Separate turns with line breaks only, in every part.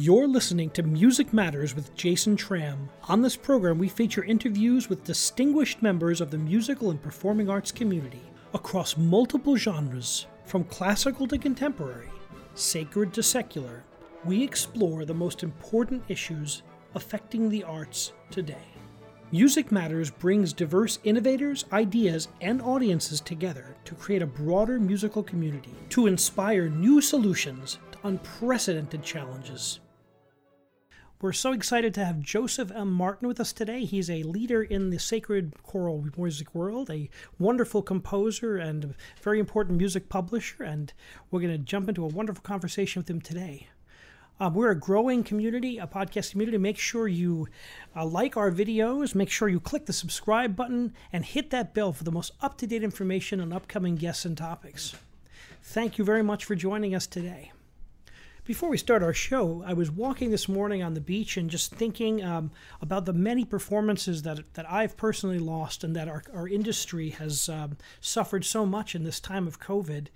You're listening to Music Matters with Jason Tramm. On this program, we feature interviews with distinguished members of the musical and performing arts community across multiple genres, from classical to contemporary, sacred to secular. We explore the most important issues affecting the arts today. Music Matters brings diverse innovators, ideas, and audiences together to create a broader musical community, to inspire new solutions to unprecedented challenges. We're so excited to have Joseph M. Martin with us today. He's a leader in the sacred choral music world, a wonderful composer, and very important music publisher. And we're going to jump into a wonderful conversation with him today. Um, we're a growing community, a podcast community. Make sure you uh, like our videos, make sure you click the subscribe button, and hit that bell for the most up to date information on upcoming guests and topics. Thank you very much for joining us today. Before we start our show, I was walking this morning on the beach and just thinking um, about the many performances that, that I've personally lost and that our, our industry has um, suffered so much in this time of COVID.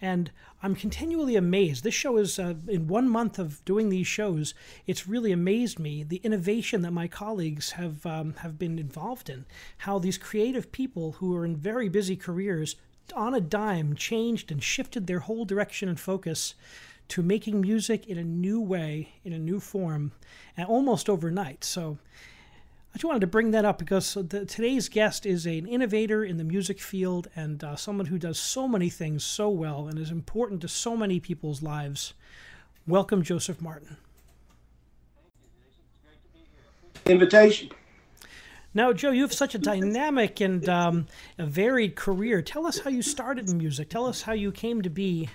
And I'm continually amazed. This show is, uh, in one month of doing these shows, it's really amazed me the innovation that my colleagues have, um, have been involved in. How these creative people who are in very busy careers, on a dime, changed and shifted their whole direction and focus to making music in a new way, in a new form, and almost overnight. So I just wanted to bring that up because the, today's guest is an innovator in the music field and uh, someone who does so many things so well and is important to so many people's lives. Welcome, Joseph Martin.
Invitation.
Now, Joe, you have such a dynamic and um, a varied career. Tell us how you started in music. Tell us how you came to be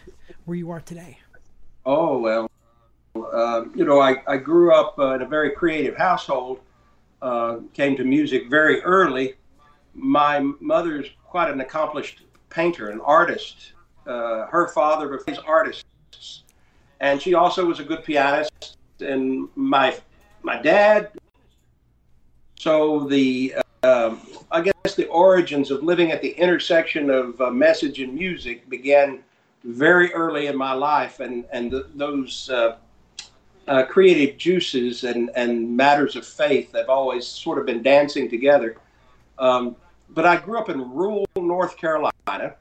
where you are today.
Oh, well, uh, you know, I, I grew up uh, in a very creative household, uh, came to music very early. My mother's quite an accomplished painter, an artist. Uh, her father was artists, and she also was a good pianist. And my my dad. So the um, I guess the origins of living at the intersection of uh, message and music began very early in my life, and and the, those uh, uh, creative juices and and matters of faith have always sort of been dancing together. Um, but I grew up in rural North Carolina,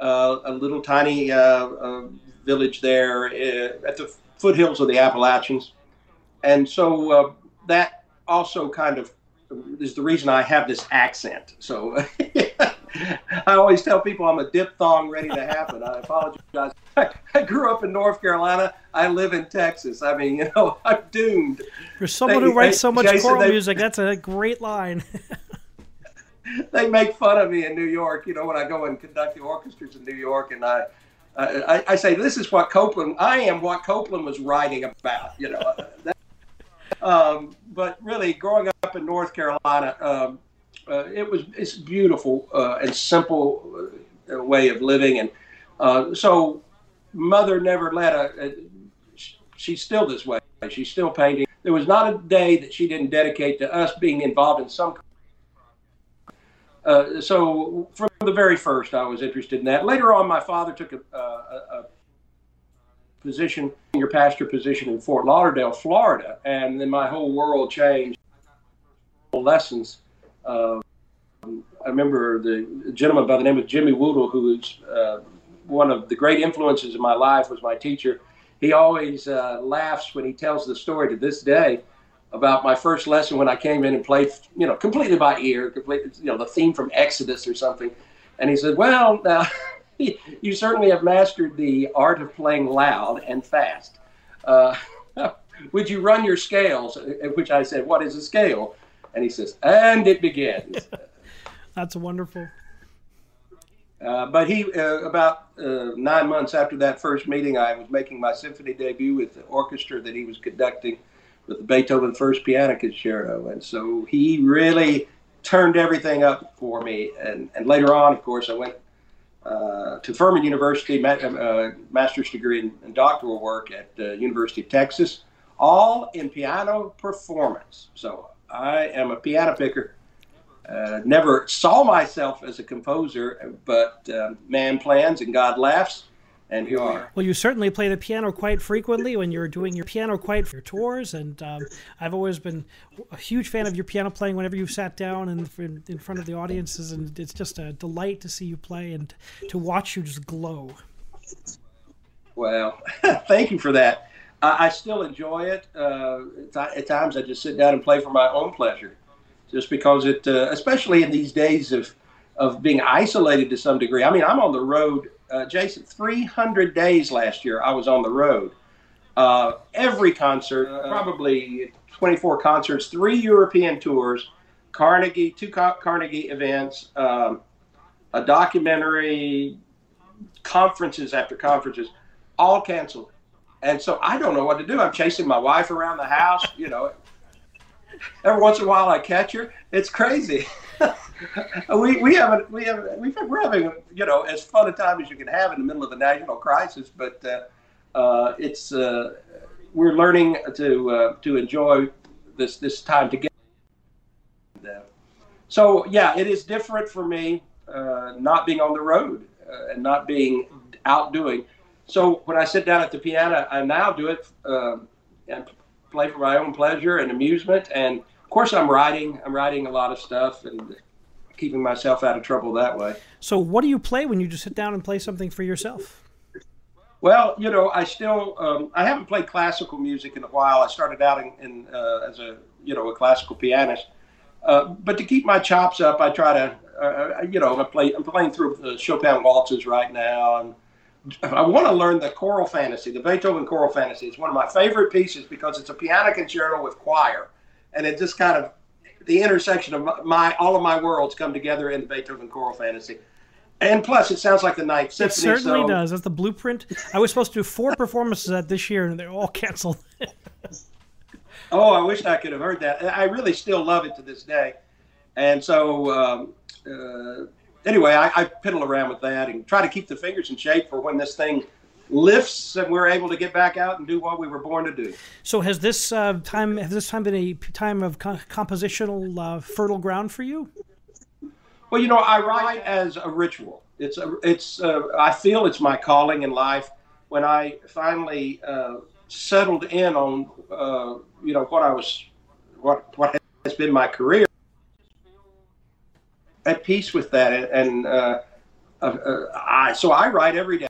uh, a little tiny uh, uh, village there uh, at the foothills of the Appalachians, and so that also kind of is the reason I have this accent. So I always tell people I'm a diphthong ready to happen. I apologize. I, grew up in North Carolina. I live in Texas. I mean, you know, I'm doomed.
For someone they, who writes so much Jason, choral they, music, that's a great line.
they make fun of me in New York, you know, when I go and conduct the orchestras in New York, and I, I, I say, this is what Copland. I am what Copland was writing about, you know. That, um, but really, growing up in North Carolina, um, uh, it was it's beautiful uh, and simple uh, way of living, and uh, so mother never let a, a. She's still this way. She's still painting. There was not a day that she didn't dedicate to us being involved in some. Uh, so from the very first, I was interested in that. Later on, my father took a, a, a position, your pastor position in Fort Lauderdale, Florida, and then my whole world changed. Lessons. Uh, I remember the gentleman by the name of Jimmy Woodle, who was uh, one of the great influences in my life, was my teacher. He always uh, laughs when he tells the story to this day about my first lesson when I came in and played, you know, completely by ear, completely, you know, the theme from Exodus or something. And he said, "Well, now." you certainly have mastered the art of playing loud and fast. Uh, would you run your scales? At which I said, What is a scale? And he says, And it begins.
That's wonderful.
Uh, but he, uh, about uh, nine months after that first meeting, I was making my symphony debut with the orchestra that he was conducting with the Beethoven First Piano Concerto. And so he really turned everything up for me. And, and later on, of course, I went uh, to Furman University, ma- uh, master's degree and, doctoral work at the University of Texas, all in piano performance. So I am a piano picker. Uh, never saw myself as a composer, but uh, man plans and God laughs. and here we are.
Well, you certainly play the piano quite frequently when you're doing your piano quite for your tours, and um, I've always been a huge fan of your piano playing whenever you've sat down in, in front of the audiences, and it's just a delight to see you play and to watch you just glow.
Well, thank you for that. I, I still enjoy it. Uh, at times, I just sit down and play for my own pleasure, just because it, uh, especially in these days of of being isolated to some degree. I mean, I'm on the road uh, Jason, 300 days last year I was on the road. Uh, every concert, uh, probably 24 concerts, three European tours, Carnegie, two Carnegie events, um, a documentary, conferences after conferences, all canceled. And so I don't know what to do. I'm chasing my wife around the house, you know. Every once in a while I catch her. It's crazy. we we haven't we have we we're having you know as fun a time as you can have in the middle of a national crisis, but uh, uh, it's uh, we're learning to uh, to enjoy this this time together. So yeah, it is different for me uh, not being on the road uh, and not being out doing. So when I sit down at the piano, I now do it um, and play for my own pleasure and amusement. And of course, I'm writing. I'm writing a lot of stuff and keeping myself out of trouble that way.
So, what do you play when you just sit down and play something for yourself?
Well, you know, I still um, I haven't played classical music in a while. I started out in, in uh, as a you know a classical pianist, uh, but to keep my chops up, I try to uh, uh you know I play I'm playing through the Chopin waltzes right now, and I want to learn the choral fantasy, the Beethoven choral fantasy. It's one of my favorite pieces because it's a piano concerto with choir, and it just kind of the intersection of my all of my worlds come together in the Beethoven choral fantasy. And plus, it sounds like the Ninth Symphony.
It certainly so. does. That's the blueprint. I was supposed to do four performances at this year, and they're all canceled.
oh, I wish I could have heard that. I really still love it to this day. And so, um, uh, anyway, I, I piddle around with that and try to keep the fingers in shape for when this thing lifts and we're able to get back out and do what we were born to do.
So has this uh, time has this time been a time of compositional uh, fertile ground for you?
Well, you know, I write as a ritual. It's a, it's uh, I feel it's my calling in life. When I finally uh, settled in on uh, you know what I was what what has been my career, at peace with that, and uh, I so I write every day.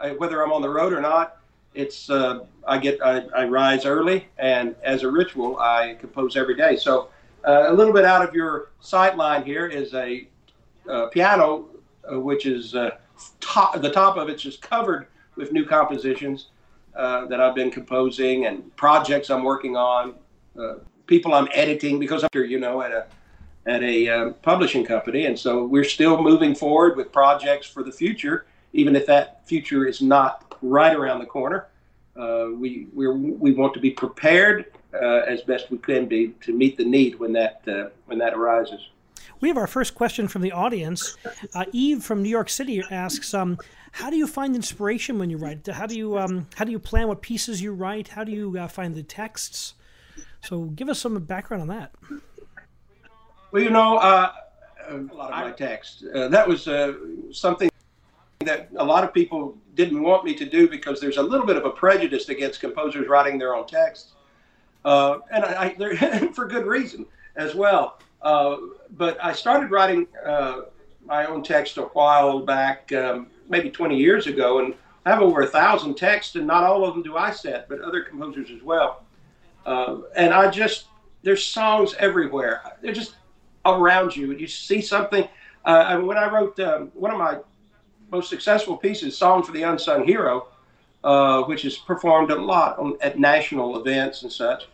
I, whether I'm on the road or not, it's uh, I get I, I, rise early, and as a ritual, I compose every day. So uh, a little bit out of your sight line here is a, piano, uh, which is uh, top, the top of it's just covered with new compositions uh, that I've been composing and projects I'm working on, uh, people I'm editing because I'm you know at a at a publishing company, and so we're still moving forward with projects for the future even if that future is not right around the corner. Uh, we we we want to be prepared uh, as best we can be to meet the need when that uh, when that arises.
We have our first question from the audience. Uh, Eve from New York City asks, um, "How do you find inspiration when you write? How do you um, how do you plan what pieces you write? How do you uh, find the texts?" So, give us some background on that.
Well, you know, uh, a lot of my text that was something that a lot of people didn't want me to do because there's a little bit of a prejudice against composers writing their own texts, uh, and I, I for good reason as well. Uh, but I started writing uh, my own text a while back, um, maybe 20 years ago, and I have over a thousand texts, and not all of them do I set, but other composers as well. Uh, and I just there's songs everywhere. They're just around you. And you see something. Uh, when I wrote um, one of my most successful pieces, Song for the Unsung Hero, uh, which is performed a lot on, at national events and such.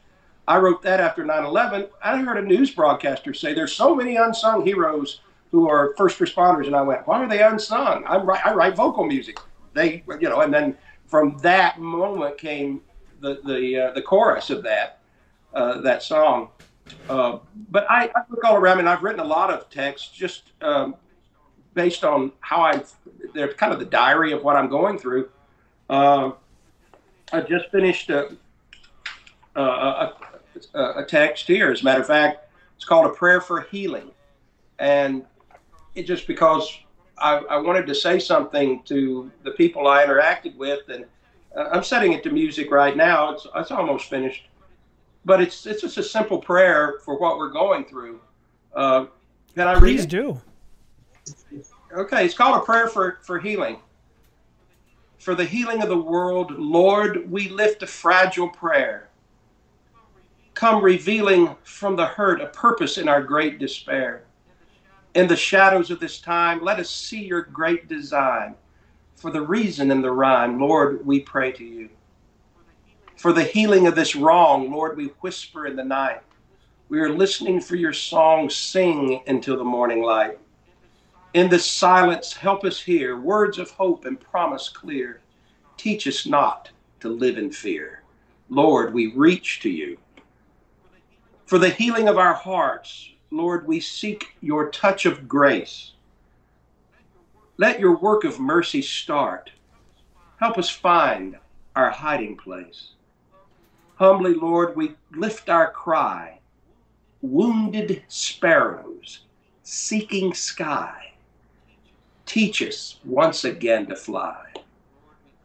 I wrote that after 9 11. I heard a news broadcaster say there's so many unsung heroes who are first responders. And I went, why are they unsung? I write, I write vocal music. They, you know, and then from that moment came the, the, uh, the chorus of that, uh, that song. Uh, but I, I, look all around and I've written a lot of texts just um, based on how I, they're kind of the diary of what I'm going through. Uh, I just finished a, a, a, a, text here. As a matter of fact, it's called a prayer for healing, and it just because I, I, wanted to say something to the people I interacted with, and uh, I'm setting it to music right now. It's, it's almost finished, but it's it's just a simple prayer for what we're going through. Uh, can I
Please
read?
do.
Okay, it's called a prayer for for healing. For the healing of the world, Lord, we lift a fragile prayer. Come revealing from the hurt a purpose in our great despair in the shadows of this time, let us see your great design. For the reason and the rhyme, Lord, we pray to you. For the healing of this wrong, Lord, we whisper in the night. We are listening for your song, sing until the morning light. In this silence, help us hear words of hope and promise clear. Teach us not to live in fear. Lord, we reach to you. For the healing of our hearts, Lord, we seek your touch of grace. Let your work of mercy start. Help us find our hiding place. Humbly, Lord, we lift our cry. Wounded sparrows seeking sky. Teach us once again to fly.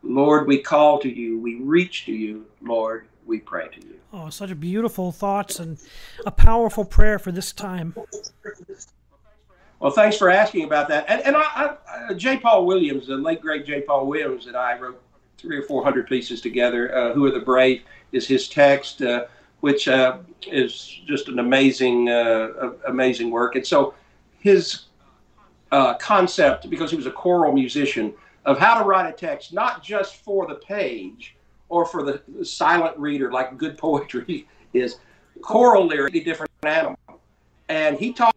Lord, we call to you, we reach to you, Lord, we pray to you.
Oh, such beautiful thoughts and a powerful prayer for this time.
Well, thanks for asking about that. And, and I, I, uh, J. Paul Williams, the late great J. Paul Williams, that I wrote three or four hundred pieces together. Uh, Who are the brave is his text, uh, which uh, is just an amazing, uh, amazing work. And so, his uh, concept, because he was a choral musician, of how to write a text, not just for the page, or for the silent reader, like good poetry is, choral lyric, a different animal. And he taught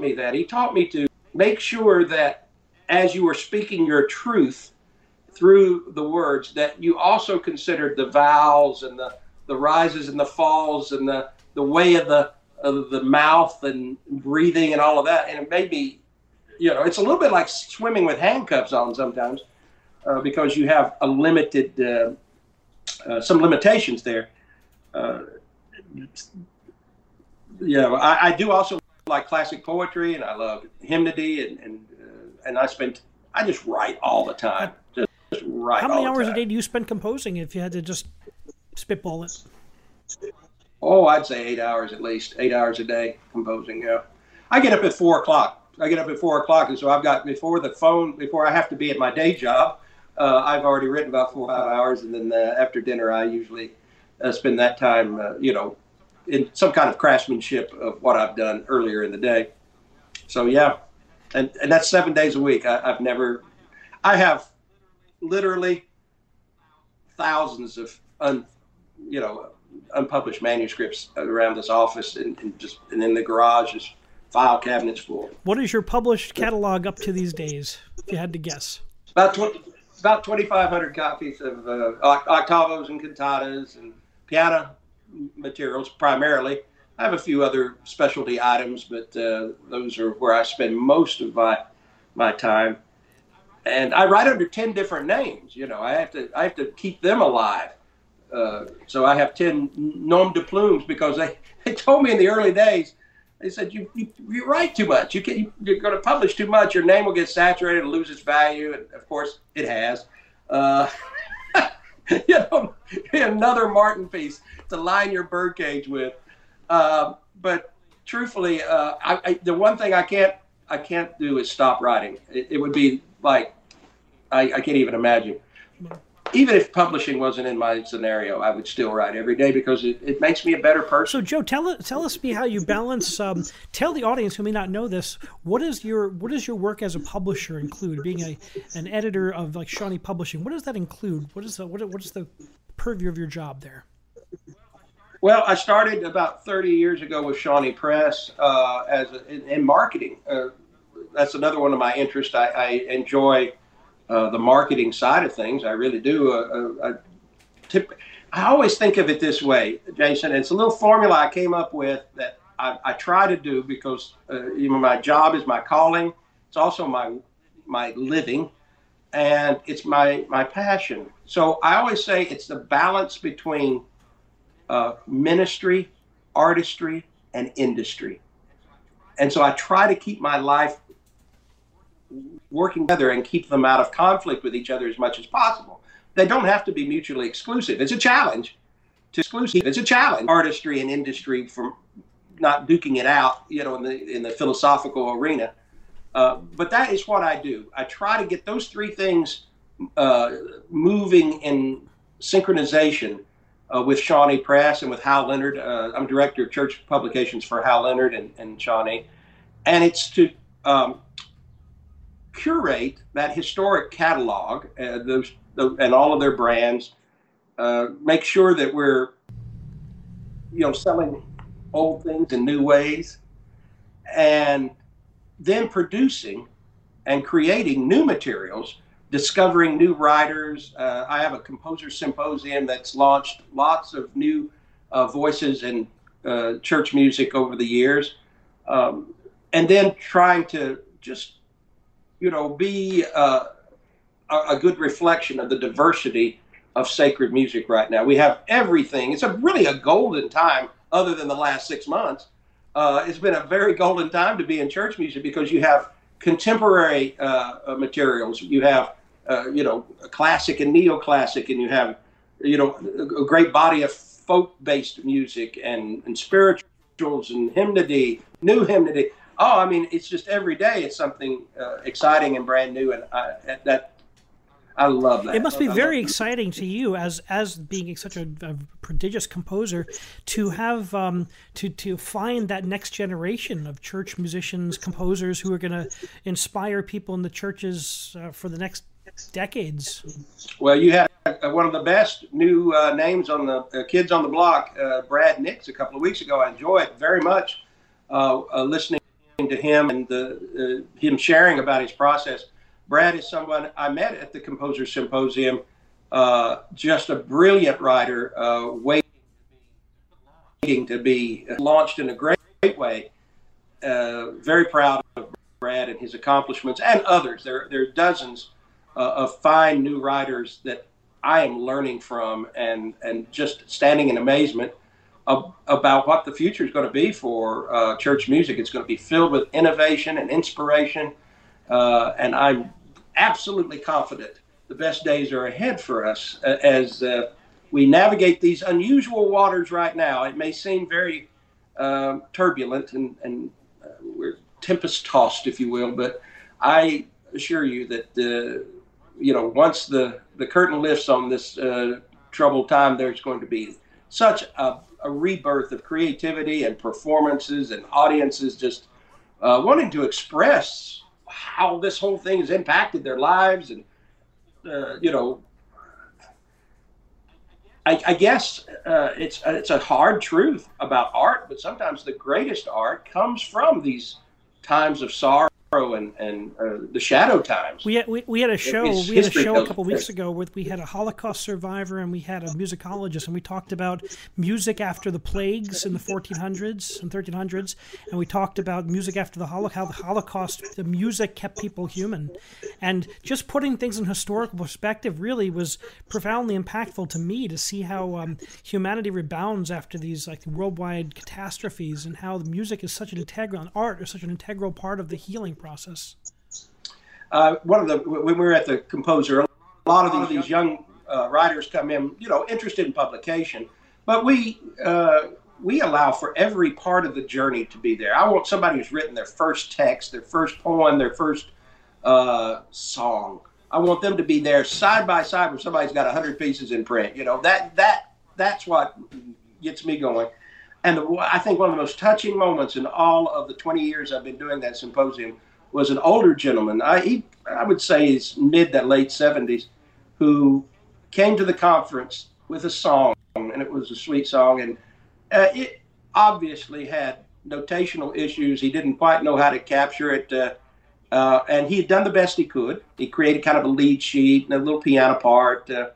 me that. He taught me to make sure that as you are speaking your truth through the words, that you also considered the vowels and the, the rises and the falls and the, the way of the of the mouth and breathing and all of that. And it made me, you know, it's a little bit like swimming with handcuffs on sometimes uh, because you have a limited uh, uh, some limitations there. Uh, yeah, I, I, do also like classic poetry, and I love hymnody, and and, uh, and I spend I just write all the time. Just.
How many hours a day do you spend composing? If you had to just spitball it.
Oh, I'd say eight hours at least. Eight hours a day composing. Yeah, I get up at four o'clock. I get up at four o'clock, and so I've got before the phone before I have to be at my day job uh, I've already written about four or five hours, and then uh, after dinner, I usually uh, spend that time, uh, you know, in some kind of craftsmanship of what I've done earlier in the day. So yeah, and and that's seven days a week. I, have never, I have literally thousands of un, you know, unpublished manuscripts around this office and, and just and in the garage is file cabinets full.
What is your published catalog up to these days? If you had to guess.
About 20, about 2,500 copies of uh, octavos and cantatas and piano materials primarily. I have a few other specialty items, but uh, those are where I spend most of my my time. And I write under 10 different names. You know, I have to I have to keep them alive. Uh, so I have 10 nom de plumes because they, they told me in the early days they said you, you, you write too much. You can, you're going to publish too much. Your name will get saturated and lose its value. And of course, it has. Uh, you know, another Martin piece to line your birdcage with. Uh, but truthfully, uh, I, I, the one thing I can't I can't do is stop writing. It, it would be like I, I can't even imagine even if publishing wasn't in my scenario, I would still write every day because it, it makes me a better person.
So, Joe, tell tell us me how you balance. Um, tell the audience who may not know this. What is your what does your work as a publisher include? Being a an editor of like Shawnee Publishing, what does that include? What is the what, what is the purview of your job there?
Well, I started about 30 years ago with Shawnee Press uh, as a, in, in, marketing. Uh, that's another one of my interests. I, I enjoy uh, the marketing side of things. I really do. Uh, uh, tip, I always think of it this way, Jason. It's a little formula I came up with that I, I try to do because uh, you know, my job is my calling. It's also my my living, and it's my my passion. So I always say it's the balance between uh, ministry, artistry, and industry. And so I try to keep my life working together and keep them out of conflict with each other as much as possible. They don't have to be mutually exclusive. It's a challenge to exclusive. It's a challenge. Artistry and industry from not duking it out, you know, in the in the philosophical arena. Uh, but that is what I do. I try to get those three things uh, moving in synchronization uh, with Shawnee Press and with Hal Leonard. Uh, I'm director of church publications for Hal Leonard and, and Shawnee. And it's to um, curate that historic catalog, uh, those, the, and all of their brands, uh, make sure that we're, you know, selling old things in new ways, and then producing and creating new materials discovering new writers. Uh, I have a composer symposium that's launched lots of new uh, voices in uh, church music over the years. Um, and then trying to just, you know, be uh, a, a good reflection of the diversity of sacred music right now. We have everything. It's a really a golden time, other than the last six months. Uh, it's been a very golden time to be in church music because you have contemporary uh, materials. You have uh, you know, classic and neoclassic, and you have, you know, a, great body of folk-based music and, and spirituals and hymnody, new hymnody. Oh, I mean, it's just every day it's something uh, exciting and brand new, and I, that I love that.
It must be very exciting to you as as being such a, a prodigious composer to have um, to to find that next generation of church musicians, composers who are going to inspire people in the churches uh, for the next decades.
Well, you had uh, one of the best new uh, names on the uh, Kids on the Block, uh, Brad Nix, a couple of weeks ago. I enjoyed very much uh, listening to him and the, him sharing about his process Brad is someone I met at the Composer Symposium, uh, just a brilliant writer, uh, waiting to be launched in a great, great way. Uh, very proud of Brad and his accomplishments and others. There, there are dozens uh, of fine new writers that I am learning from and, and just standing in amazement about what the future is going to be for uh, church music. It's going to be filled with innovation and inspiration. Uh, and I'm absolutely confident the best days are ahead for us uh, as uh, we navigate these unusual waters right now. It may seem very uh, turbulent and, and uh, we're tempest tossed, if you will, but I assure you that you know once the the curtain lifts on this uh, troubled time, there's going to be such a, a, rebirth of creativity and performances and audiences just wanting to express how this whole thing has impacted their lives and uh, you know I, I guess uh, it's it's a hard truth about art, but sometimes the greatest art comes from these times of sorrow and and uh, the shadow times.
We had, we, we had a show we had a show a couple weeks ago where we had a Holocaust survivor and we had a musicologist and we talked about music after the plagues in the 1400s and 1300s and we talked about music after the Holocaust how the Holocaust the music kept people human. And just putting things in historical perspective really was profoundly impactful to me to see how um, humanity rebounds after these like worldwide catastrophes and how the music is such an integral and art is such an integral part of the healing process?
Uh, one of the when we were at the composer, a lot of these young uh, writers come in, you know, interested in publication, but we uh, we allow for every part of the journey to be there. I want somebody who's written their first text, their first poem, their first uh, song. I want them to be there side by side with somebody's got hundred pieces in print. You know that that that's what gets me going. And the, I think one of the most touching moments in all of the 20 years I've been doing that symposium was an older gentleman. I, he, I would say he's mid to late 70s, who came to the conference with a song, and it was a sweet song, and uh, it obviously had notational issues. He didn't quite know how to capture it, uh, uh, and he had done the best he could. He created kind of a lead sheet and a little piano part, uh,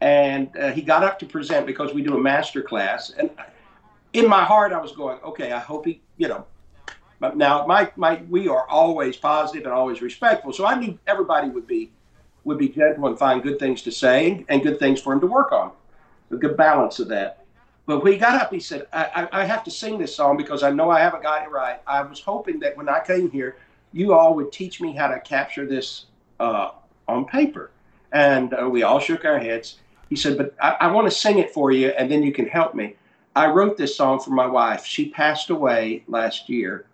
and uh, he got up to present because we do a master class. And in my heart, I was going, okay, I hope he, you know, but now, my, my, we are always positive and always respectful. So I knew everybody would be would be gentle and find good things to say and good things for him to work on. A good balance of that. But when he got up, he said, I, I, I have to sing this song because I know I haven't got it right. I was hoping that when I came here, you all would teach me how to capture this uh, on paper. And uh, we all shook our heads. He said, But I, I want to sing it for you, and then you can help me. I wrote this song for my wife. She passed away last year.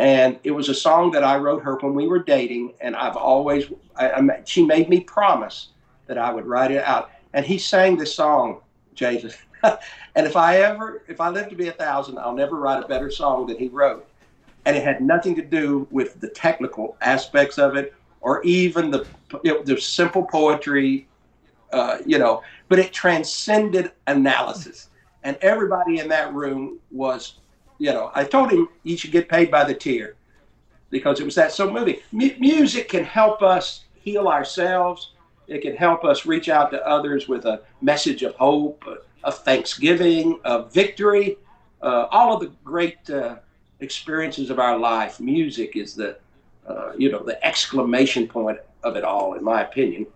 And it was a song that I wrote her when we were dating. And I've always, I, I, she made me promise that I would write it out. And he sang this song, Jason. and if I ever, if I live to be a thousand, I'll never write a better song than he wrote. And it had nothing to do with the technical aspects of it or even the you know, the simple poetry, uh, you know, but it transcended analysis. And everybody in that room was, you know, I told him you should get paid by the tear because it was that so moving. M- music can help us heal ourselves. It can help us reach out to others with a message of hope, of thanksgiving, of victory. Uh, all of the great uh, experiences of our life, music is the uh, you know, the exclamation point of it all, in my opinion.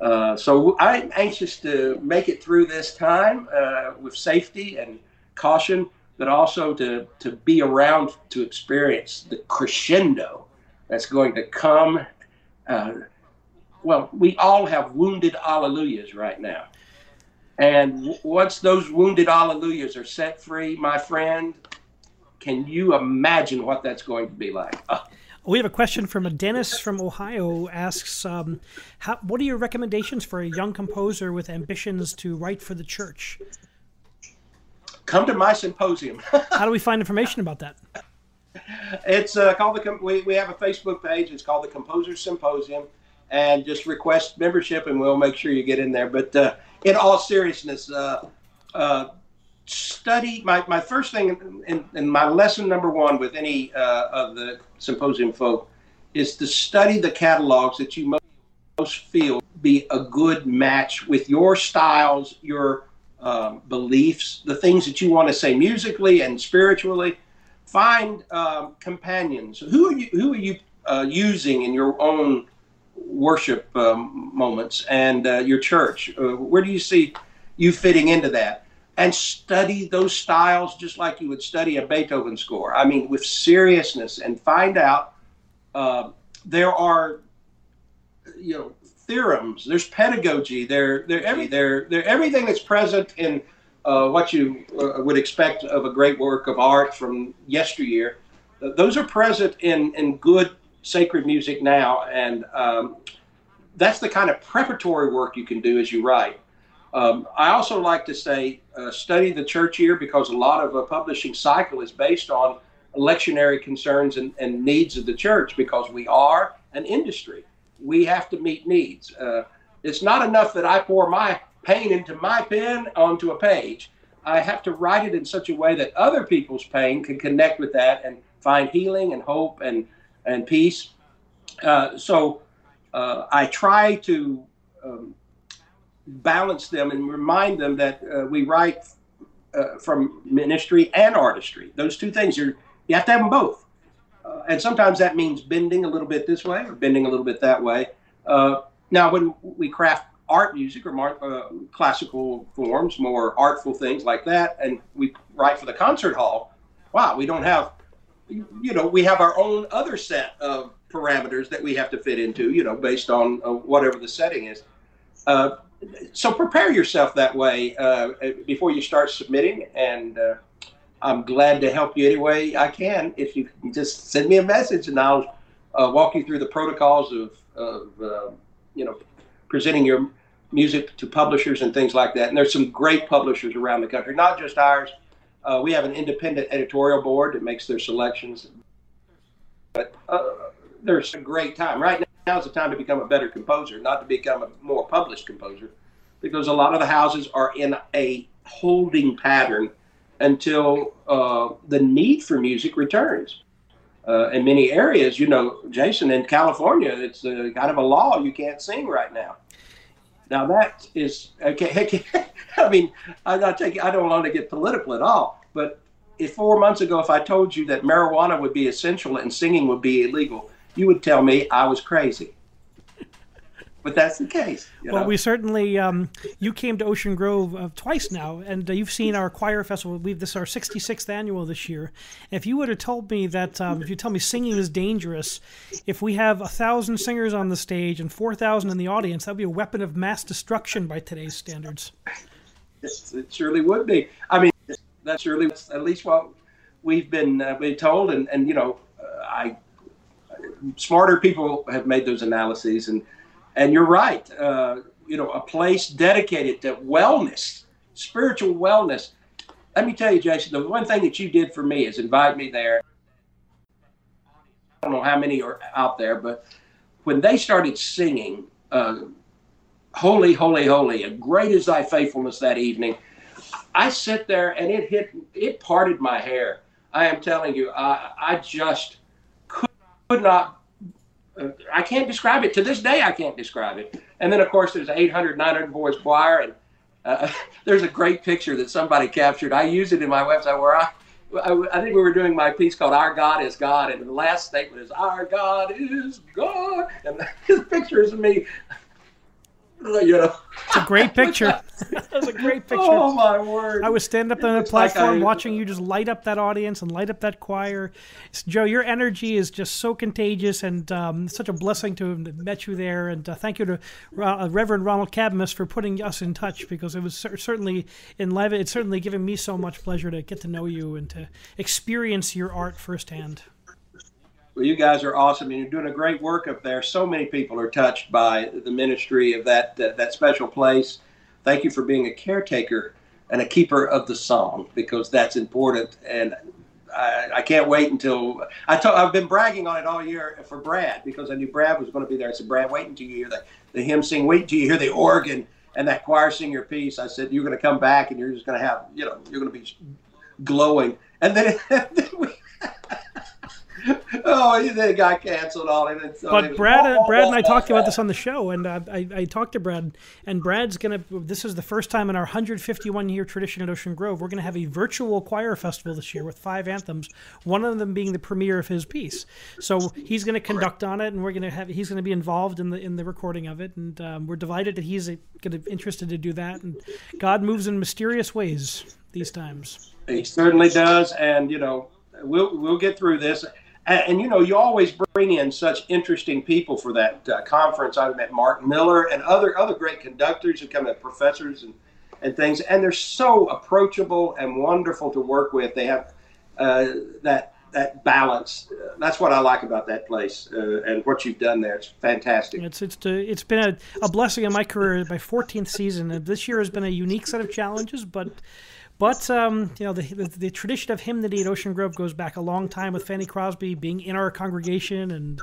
Uh, so I'm anxious to make it through this time uh, with safety and caution, but also to, to be around to experience the crescendo that's going to come. Uh, well, we all have wounded alleluias right now. And once those wounded alleluias are set free, my friend, can you imagine what that's going to be like? Uh,
we have a question from a Dennis from Ohio asks, um, how, what are your recommendations for a young composer with ambitions to write for the church?
Come to my symposium.
how do we find information about that?
It's uh, called the. We, we have a Facebook page. It's called the Composer Symposium, and just request membership, and we'll make sure you get in there. But uh, in all seriousness, uh, uh study my, my first thing and, and my lesson number one with any uh, of the symposium folk is to study the catalogs that you most feel be a good match with your styles your um, beliefs the things that you want to say musically and spiritually find um, companions. Who are you who are you uh, using in your own worship um, moments and uh, your church? Uh, where do you see you fitting into that? And study those styles just like you would study a Beethoven score. I mean, with seriousness and find out uh, there are, you know, theorems. There's pedagogy. There, there, every, there, everything that's present in uh, what you uh, would expect of a great work of art from yesteryear. those are present in in good sacred music now, and um, that's the kind of preparatory work you can do as you write. Um, I also like to say uh, study the church year because a lot of a publishing cycle is based on electionary concerns and, and, needs of the church because we are an industry. We have to meet needs. Uh, it's not enough that I pour my pain into my pen onto a page. I have to write it in such a way that other people's pain can connect with that and find healing and hope and, and peace. Uh, so uh, I try to um, balance them and remind them that uh, we write uh, from ministry and artistry. Those two things are you have to have them both. Uh, and sometimes that means bending a little bit this way or bending a little bit that way. Uh, now, when we craft art music or mar- uh, classical forms, more artful things like that, and we write for the concert hall, wow, we don't have, you know, we have our own other set of parameters that we have to fit into, you know, based on uh, whatever the setting is. Uh, so prepare yourself that way uh, before you start submitting and i'm glad to help you any way i can. If you just send me a message and i'll uh, walk you through the protocols of, of uh, you know presenting your music to publishers and things like that. And there's some great publishers around the country not just ours. Uh, we have an independent editorial board that makes their selections. But uh, there's a great time. Right now now's the time to become a better composer, not to become a more published composer, because a lot of the houses are in a holding pattern until uh, the need for music returns. Uh, in many areas, you know, Jason, in California, it's a, kind of a law you can't sing right now. Now that is okay. I mean, I'm. I don't want to get political at all. But if four months ago, if I told you that marijuana would be essential and singing would be illegal, you would tell me I was crazy. But that's the case.
well, know? we certainly um, you came to Ocean Grove uh, twice now, and uh, you've seen our choir festival. We've this is our 66th annual this year. If you would have told me that, um, if you tell me singing is dangerous, if we have a thousand singers on the stage and four thousand in the audience, that would be a weapon of mass destruction by today's standards.
it surely would be. I mean, that's surely at least what we've been uh, been told, and and you know, uh, I smarter people have made those analyses and and you're right. Uh, you know, a place dedicated to wellness, spiritual wellness. Let me tell you, Jason, the one thing that you did for me is invite me there. I don't know how many are out there, but when they started singing, uh, Holy, Holy, Holy, and great is thy faithfulness that evening, I sit there and it hit, it parted my hair. I am telling you, I, I just could, could not I can't describe it. To this day, I can't describe it. And then, of course, there's 800, 900 voice choir. And uh, there's a great picture that somebody captured. I use it in my website where I, I, I, think we were doing my piece called Our God is God. And the last statement is, Our God is God. And the picture is me you know.
It's a great picture. That's a great picture.
Oh my word!
I was standing up on the platform like I, watching you just light up that audience and light up that choir. Joe, your energy is just so contagious, and um, such a blessing to have met you there. And uh, thank you to uh, Reverend Ronald Cadmus for putting us in touch because it was certainly in live. It's certainly given me so much pleasure to get to know you and to experience your art firsthand.
Well, you guys are awesome, and you're doing a great work up there. So many people are touched by the ministry of that that, that special place. Thank you for being a caretaker and a keeper of the song because that's important. And I, I can't wait until I t- I've been bragging on it all year for Brad because I knew Brad was going to be there. I said, Brad, wait until you hear the, the hymn sing. Wait until you hear the organ and that choir sing your piece. I said, you're going to come back and you're just going to have, you know, you're going to be glowing. And then, and then we, oh, they got canceled on him. So
but Brad, oh, Brad and I talked about this on the show, and uh, I, I talked to Brad, and Brad's gonna. This is the first time in our 151 year tradition at Ocean Grove, we're gonna have a virtual choir festival this year with five anthems. One of them being the premiere of his piece. So he's gonna conduct on it, and we're gonna have. He's gonna be involved in the in the recording of it, and um, we're delighted that he's gonna interested to do that. And God moves in mysterious ways these times.
He certainly does, and you know we'll we'll get through this and, and, you know, you always bring in such interesting people for that uh, conference. I've met Mark Miller and other other great conductors who come in, professors and and things, and they're so approachable and wonderful to work with. They have uh, that that balance. Uh, that's what I like about that place uh, and what you've done there. It's fantastic.
It's it's it's been a, a blessing in my career. My 14th season. This year has been a unique set of challenges, but but um, you know, the, the, the tradition of hymnody at Ocean Grove goes back a long time with Fanny Crosby being in our congregation and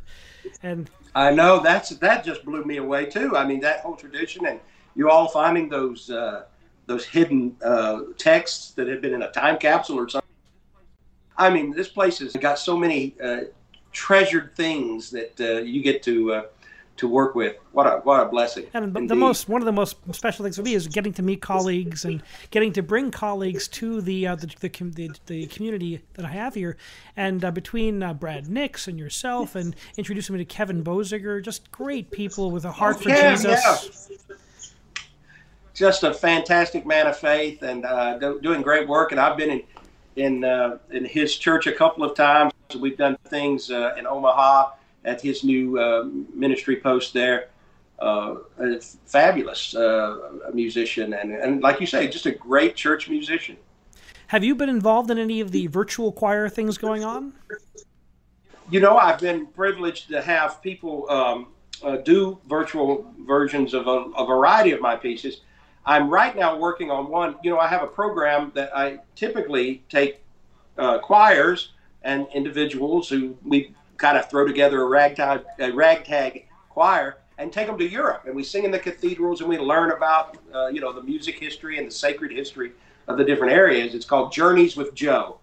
and.
I know that's that just blew me away too. I mean that whole tradition and you all finding those uh, those hidden uh, texts that had been in a time capsule or something. I mean, this place has got so many uh, treasured things that uh, you get to uh, to work with. What a what a blessing!
And the, the most one of the most special things for me is getting to meet colleagues and getting to bring colleagues to the uh, the, the, the, the, community that I have here. And uh, between uh, Brad Nix and yourself, and introducing me to Kevin Boziger, just great people with a heart for Jesus. Yeah.
Just a fantastic man of faith and uh, doing great work. And I've been in in uh, in his church a couple of times. We've done things uh, in Omaha at his new uh, ministry post there. Uh, fabulous uh, musician, and, and like you say, just a great church musician.
Have you been involved in any of the virtual choir things going on?
You know, I've been privileged to have people um, uh, do virtual versions of a, a, variety of my pieces. I'm right now working on one. You know, I have a program that I typically take uh, choirs and individuals who we kind of throw together a ragtag, a ragtag choir and take them to Europe. And we sing in the cathedrals and we learn about, uh, you know, the music history and the sacred history of the different areas. It's called Journeys with Joe.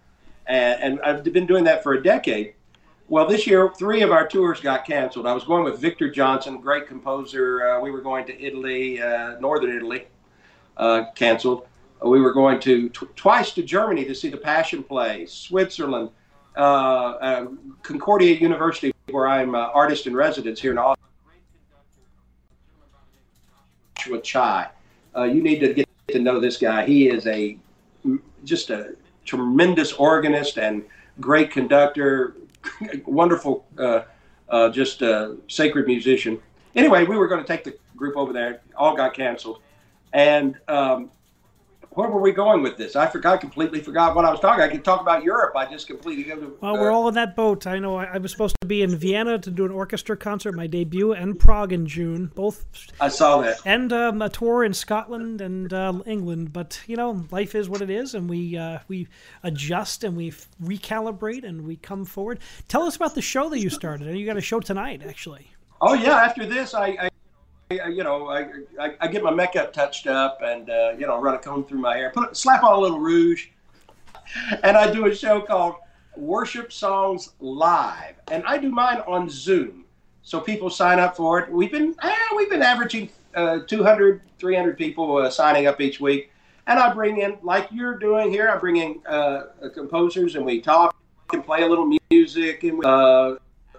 And, and I've been doing that for a decade. Well, this year, three of our tours got canceled. I was going with Victor Johnson, great composer. Uh, we were going to Italy, uh, northern Italy, uh, canceled. We were going to tw- twice to Germany to see the Passion Play, Switzerland, Concordia University, where I'm uh, artist in residence here in Austin. Joshua Chai. Uh, you need to get to know this guy. He is a just a tremendous organist and great conductor, wonderful, uh, uh, just a sacred musician. Anyway, we were going to take the group over there. All got canceled, and um, where were we going with this? I forgot completely forgot what I was talking. I could talk about Europe. I just completely to.
Well, uh, we're all in that boat. I know. I, I, was supposed to be in Vienna to do an orchestra concert, my debut, and Prague in June. Both.
I saw that.
And um, a tour in Scotland and uh, England. But you know, life is what it is, and we uh, we adjust and we recalibrate and we come forward. Tell us about the show that you started. You got a show tonight, actually.
Oh yeah. After this, I, I you know, I, I, I, get my makeup touched up and, uh, you know, run a comb through my hair, put slap on a little rouge, and I do a show called Worship Songs Live, and I do mine on Zoom, so people sign up for it. We've been eh, we've been averaging uh, 200, 300 people uh, signing up each week, and I bring in like you're doing here. I bring in uh, composers, and we talk and play a little music, and we, uh,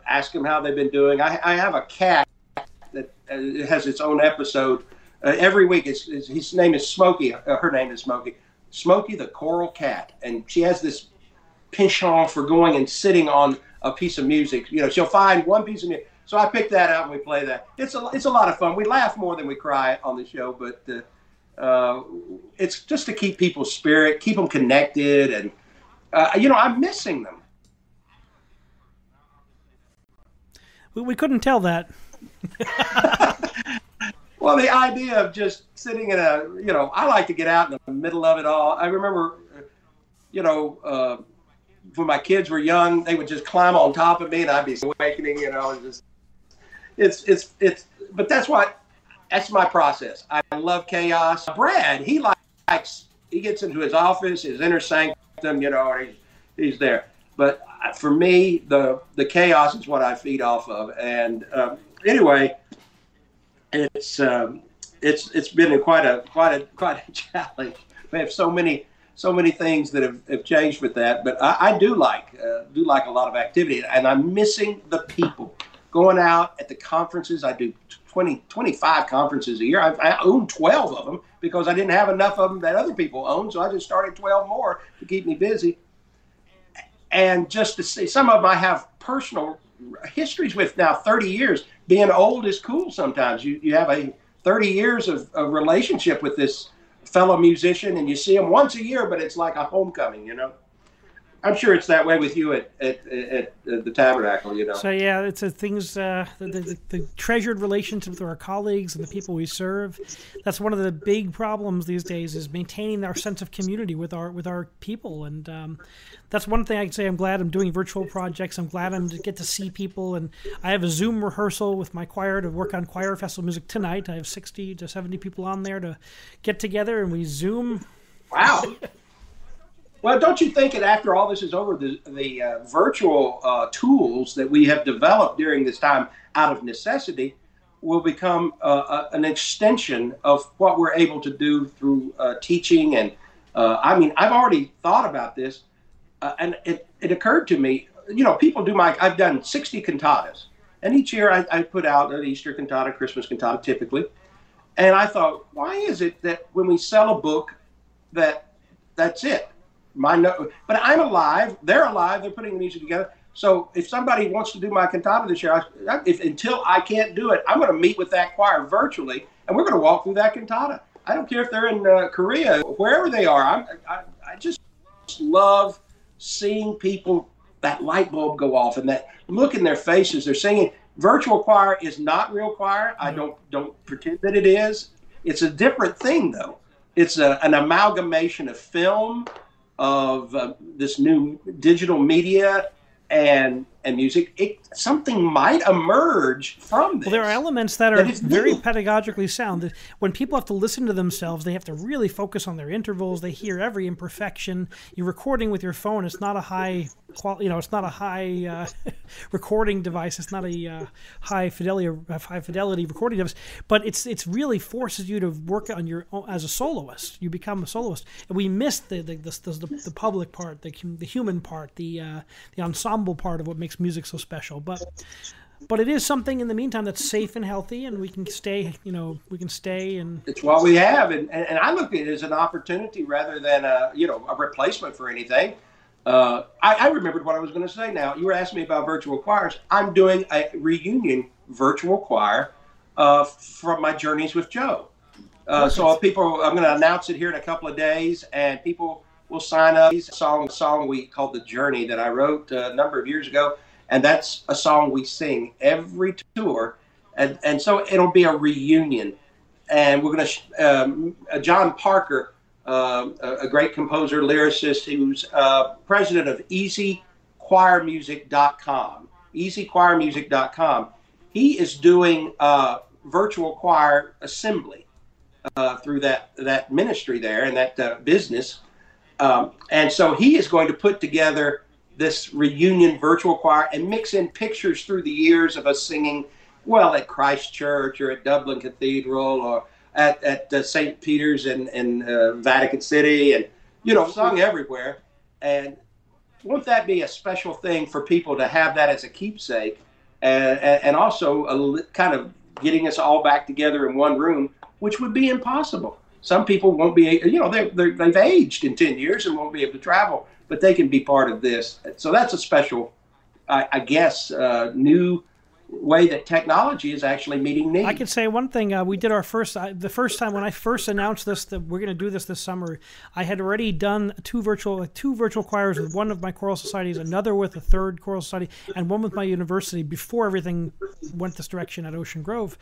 ask them how they've been doing. I, I have a cat uh, has its own episode uh, every week. It's, it's, his name is Smokey. Uh, her name is Smokey. Smokey the choral cat, and she has this penchant for going and sitting on a piece of music. You know, she'll find one piece of music. So I pick that out and we play that. It's a it's a lot of fun. We laugh more than we cry on the show, but uh, uh, it's just to keep people's spirit, keep them connected, and uh, you know, I'm missing them.
We, we couldn't tell that.
well, the idea of just sitting in a, you know, I like to get out in the middle of it all. I remember, you know, uh, when my kids were young, they would just climb on top of me and I'd be awakening, you know, just, it's, it's, it's, but that's what, that's my process. I love chaos. Brad, he likes, he gets into his office, his inner sanctum, you know, he's, he's there. But for me, the the chaos is what I feed off of. And um, anyway, it's um, it's it's been quite a quite a quite a challenge. We have so many so many things that have, have changed with that. But I, I do like uh, do like a lot of activity, and I'm missing the people going out at the conferences. I do 20, 25 conferences a year. I, I own 12 of them because I didn't have enough of them that other people own, so I just started 12 more to keep me busy. And just to see, some of them I have personal histories with now 30 years. Being old is cool sometimes. You, you have a 30 years of, of relationship with this fellow musician and you see him once a year but it's like a homecoming you know I'm sure it's that way with you at, at, at, at the tabernacle, you know.
So yeah, it's a things uh, the, the, the, treasured relationships with our colleagues and the people we serve. That's one of the big problems these days is maintaining our sense of community with our with our people, and um, that's one thing I can say. I'm glad I'm doing virtual projects. I'm glad I'm to get to see people, and I have a Zoom rehearsal with my choir to work on choir festival music tonight. I have 60 to 70 people on there to get together, and we Zoom.
Wow. Well, don't you think that after all this is over, the, the uh, virtual uh, tools that we have developed during this time out of necessity will become uh, an extension of what we're able to do through uh, teaching? And uh, I mean, I've already thought about this, uh, and it, it occurred to me, you know, people do my, I've done 60 cantatas. And each year I, I put out an Easter cantata, Christmas cantata typically. And I thought, why is it that when we sell a book, that that's it? My no, but I'm alive. They're alive. They're putting the music together. So if somebody wants to do my cantata this year, I, if until I can't do it, I'm going to meet with that choir virtually, and we're going to walk through that cantata. I don't care if they're in uh, Korea, wherever they are. I'm, I, I just love seeing people that light bulb go off and that look in their faces. They're singing. Virtual choir is not real choir. I don't don't pretend that it is. It's a different thing though. It's a, an amalgamation of film of uh, this new digital media and and music, it, something might emerge from this.
Well, there are elements that are that very new. pedagogically sound. When people have to listen to themselves, they have to really focus on their intervals. They hear every imperfection. You're recording with your phone. It's not a high quality. You know, it's not a high uh, recording device. It's not a uh, high fidelity high fidelity recording device. But it's it's really forces you to work on your own, as a soloist. You become a soloist, and we miss the the, the, the, the public part, the the human part, the uh, the ensemble part of what makes makes music so special. But but it is something in the meantime that's safe and healthy, and we can stay. You know, we can stay and.
It's what we have, and, and, and I look at it as an opportunity rather than a you know a replacement for anything. Uh, I, I remembered what I was going to say. Now you were asking me about virtual choirs. I'm doing a reunion virtual choir uh, from my journeys with Joe. Uh, so people, I'm going to announce it here in a couple of days, and people will sign up. It's a song, song we called "The Journey" that I wrote uh, a number of years ago, and that's a song we sing every tour, and and so it'll be a reunion, and we're going to. Um, uh, John Parker, uh, a great composer, lyricist, who's uh, president of EasyChoirMusic.com. EasyChoirMusic.com. He is doing virtual choir assembly uh, through that that ministry there and that uh, business. Um, and so he is going to put together this reunion virtual choir and mix in pictures through the years of us singing, well, at Christ Church or at Dublin Cathedral or at, at uh, St. Peter's in, in uh, Vatican City and, you know, sung everywhere. And won't that be a special thing for people to have that as a keepsake and, and also a, kind of getting us all back together in one room, which would be impossible. Some people won't be, you know, they they've aged in 10 years and won't be able to travel, but they can be part of this. So that's a special, I, I guess, uh, new way that technology is actually meeting needs.
I can say one thing. Uh, we did our first, uh, the first time when I first announced this that we're going to do this this summer. I had already done two virtual, two virtual choirs with one of my choral societies, another with a third choral society, and one with my university before everything went this direction at Ocean Grove.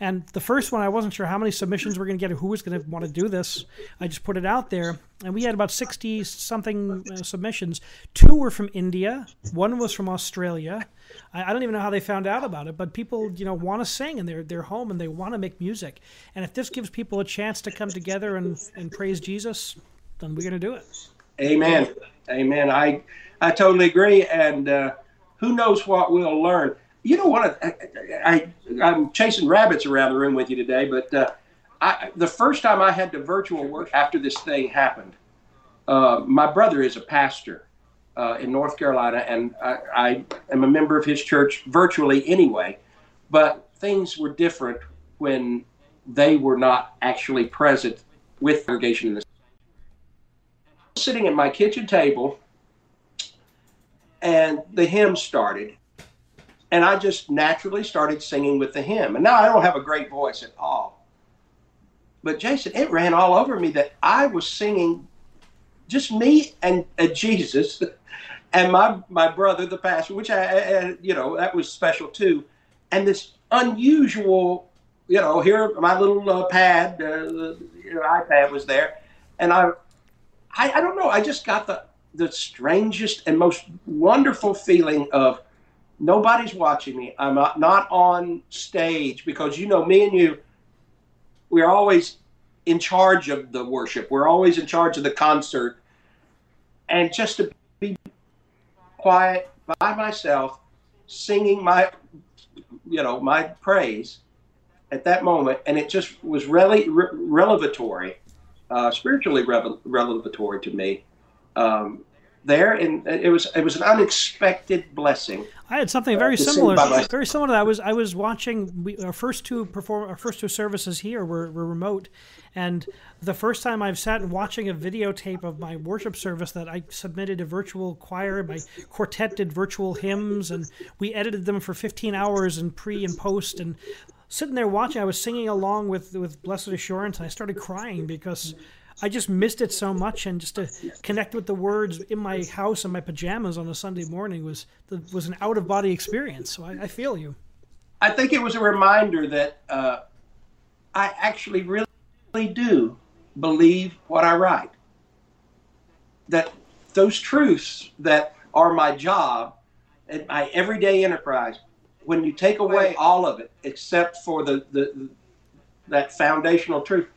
And the first one, I wasn't sure how many submissions we're going to get or who was going to want to do this. I just put it out there, and we had about 60 something uh, submissions. Two were from India, one was from Australia. I, I, don't even know how they found out about it, but people, you know, want to sing and they're, they're home and they want to make music. And if this gives people a chance to come together and, and praise Jesus, then we're going to do it.
Amen. Amen. I, I totally agree. And uh, who knows what we'll learn you know what? I, I, am chasing rabbits around the room with you today, but uh, I, the first time I had to virtual work after this thing happened, uh, my brother is a pastor uh, in North Carolina, and I, I, am a member of his church virtually anyway. But things were different when they were not actually present with the congregation. In the sitting at my kitchen table, and the hymn started and I just naturally started singing with the hymn. And now I don't have a great voice at all. But Jason, it ran all over me that I was singing just me and, and Jesus and my, my brother, the pastor, which I, I, you know, that was special too. And this unusual, you know, here my little uh, pad, uh, the you know, iPad was there. And I, I, I don't know, I just got the, the strangest and most wonderful feeling of nobody's watching me. I'm not on stage because you know me and you, we're always in charge of the worship. We're always in charge of the concert, and just to be quiet by myself, singing my, you know, my praise at that moment, and it just was really re- revelatory, uh, spiritually revel- revelatory to me. Um, there, and it was it was an unexpected blessing.
I had something very uh, similar. Very similar to that. I was I was watching we, our first two perform our first two services here were, were remote, and the first time I've sat and watching a videotape of my worship service that I submitted a virtual choir, my quartet did virtual hymns, and we edited them for 15 hours in pre and post, and sitting there watching, I was singing along with with Blessed Assurance, and I started crying because I just missed it so much, and just to connect with the words in my house in my pajamas on a Sunday morning was was an out of body experience. So I, I, feel you.
I think it was a reminder that uh, I actually really do believe what I write. That those truths that are my job and my everyday enterprise, when you take away all of it except for the, the that foundational truth,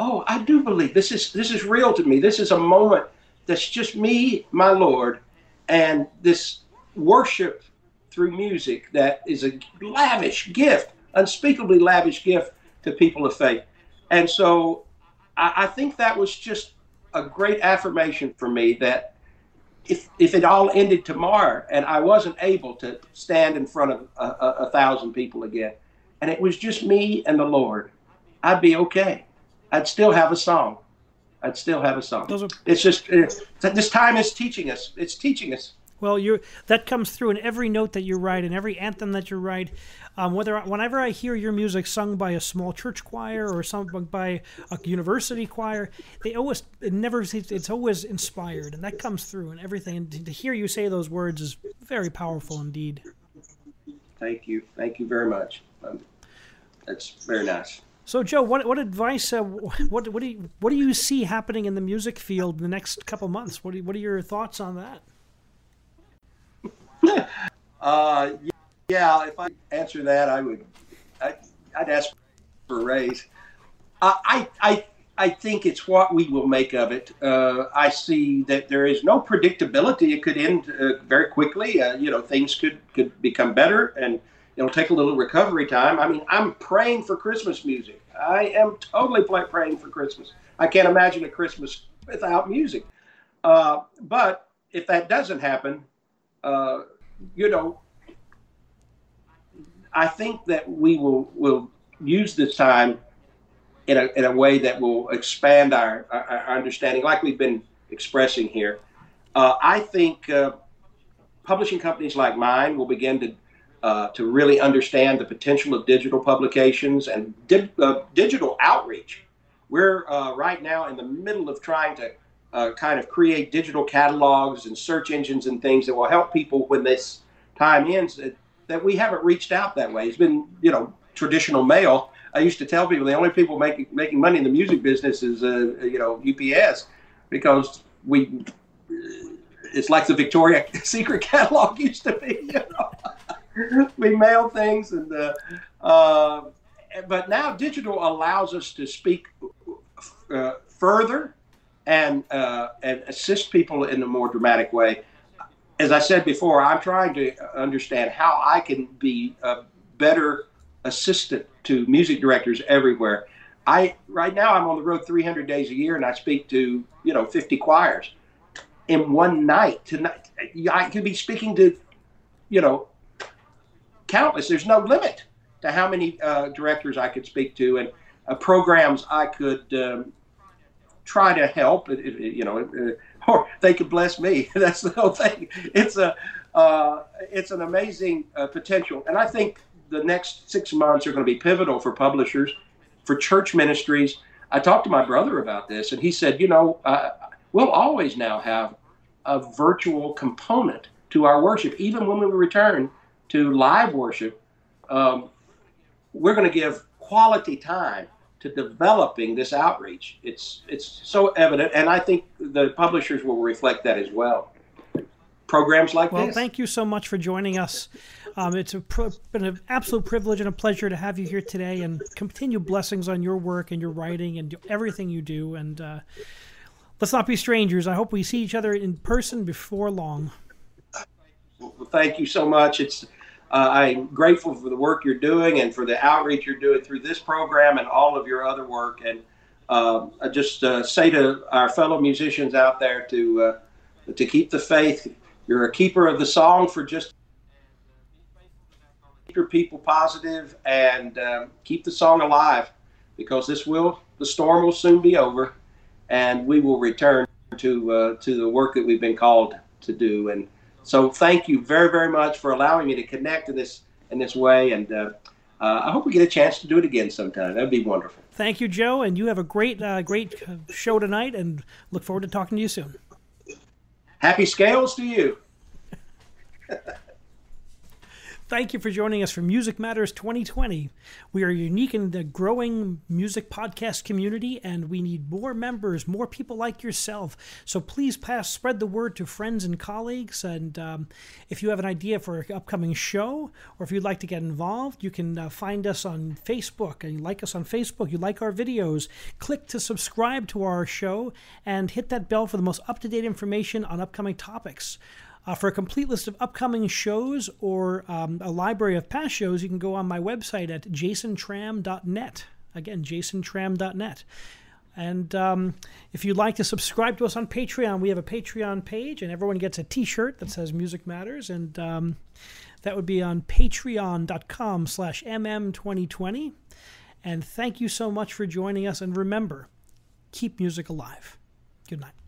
oh, I do believe this is this is real to me. This is a moment that's just me, my Lord, and this worship through music that is a lavish gift, unspeakably lavish gift to people of faith. And so I, I think that was just a great affirmation for me that if if it all ended tomorrow and I wasn't able to stand in front of a, a, a thousand people again, and it was just me and the Lord, I'd be okay. I'd still have a song. I'd still have a song. Are, it's just it's, this time is teaching us. It's teaching us.
Well, you that comes through in every note that you write and every anthem that you write. Um, whether whenever I hear your music sung by a small church choir or sung by a university choir, they always it never it's always inspired, and that comes through in everything. And to hear you say those words is very powerful indeed.
Thank you, thank you very much. Um, that's very nice.
So, Joe, what what advice? Uh, what what do you what do you see happening in the music field in the next couple months? What what are your thoughts on
that? uh, yeah, if I answer that, I would. I, would ask for a raise. I I I think it's what we will make of it. Uh, I see that there is no predictability. It could end uh, very quickly. Uh, you know, things could could become better and it'll take a little recovery time. I mean, I'm praying for Christmas music. I am totally praying for Christmas. I can't imagine a Christmas without music. Uh, but if that doesn't happen, uh, you know, I think that we will will use this time in a, in a way that will expand our, our, our understanding, like we've been expressing here. Uh, I think uh, publishing companies like mine will begin to uh, to really understand the potential of digital publications and di- uh, digital outreach. We're uh, right now in the middle of trying to uh, kind of create digital catalogs and search engines and things that will help people when this time ends that, that we haven't reached out that way. It's been, you know, traditional mail. I used to tell people the only people making making money in the music business is, uh, you know, UPS because we it's like the Victoria Secret catalog used to be. You know? We mail things and uh, uh, but now digital allows us to speak uh, further and uh, and assist people in a more dramatic way. As I said before, I'm trying to understand how I can be a better assistant to music directors everywhere. I right now I'm on the road 300 days a year and I speak to you know 50 choirs in one night. Tonight I could be speaking to you know countless. There's no limit to how many uh, directors I could speak to and uh, programs I could um, try to help. You know, uh, or they could bless me. That's the whole thing. It's a uh, it's an amazing uh, potential, and I think the next six months are going to be pivotal for publishers, for church ministries. I talked to my brother about this, and he said, you know, we'll always now have a virtual component to our worship, even when we return to live worship, um, we're going to give quality time to developing this outreach. It's it's so evident, and I think the publishers will reflect that as well. Programs like
well,
this.
Well, thank you so much for joining us. Um, it's a, been an absolute privilege and a pleasure to have you here today, and continue blessings on your work and your writing and everything you do. And uh, let's not be strangers. I hope we see each other in person before long.
Well, thank you so much. It's uh, I'm grateful for the work you're doing and for the outreach you're doing through this program and all of your other work. And uh, I just uh, say to our fellow musicians out there to uh, to keep the faith. You're a keeper of the song for just keep your people positive and um, keep the song alive because this will the storm will soon be over and we will return to uh, to the work that we've been called to do and so thank you very, very much for allowing me to connect in this in this way, and uh, uh, I hope we get a chance to do it again sometime. That'd be wonderful.
Thank you, Joe, and you have a great, uh, great show tonight, and look forward to talking to you soon.
Happy scales to you.
Thank you for joining us for Music Matters 2020. We are unique in the growing music podcast community, and we need more members, more people like yourself. So please pass, spread the word to friends and colleagues. And um, if you have an idea for an upcoming show, or if you'd like to get involved, you can uh, find us on Facebook. And you like us on Facebook, you like our videos, click to subscribe to our show, and hit that bell for the most up to date information on upcoming topics. Uh, for a complete list of upcoming shows or um, a library of past shows, you can go on my website at jasontramm.net. Again, jasontramm.net. And um, if you'd like to subscribe to us on Patreon, we have a Patreon page, and everyone gets a T-shirt that says "Music Matters," and um, that would be on Patreon.com/slash mm2020. And thank you so much for joining us. And remember, keep music alive. Good night.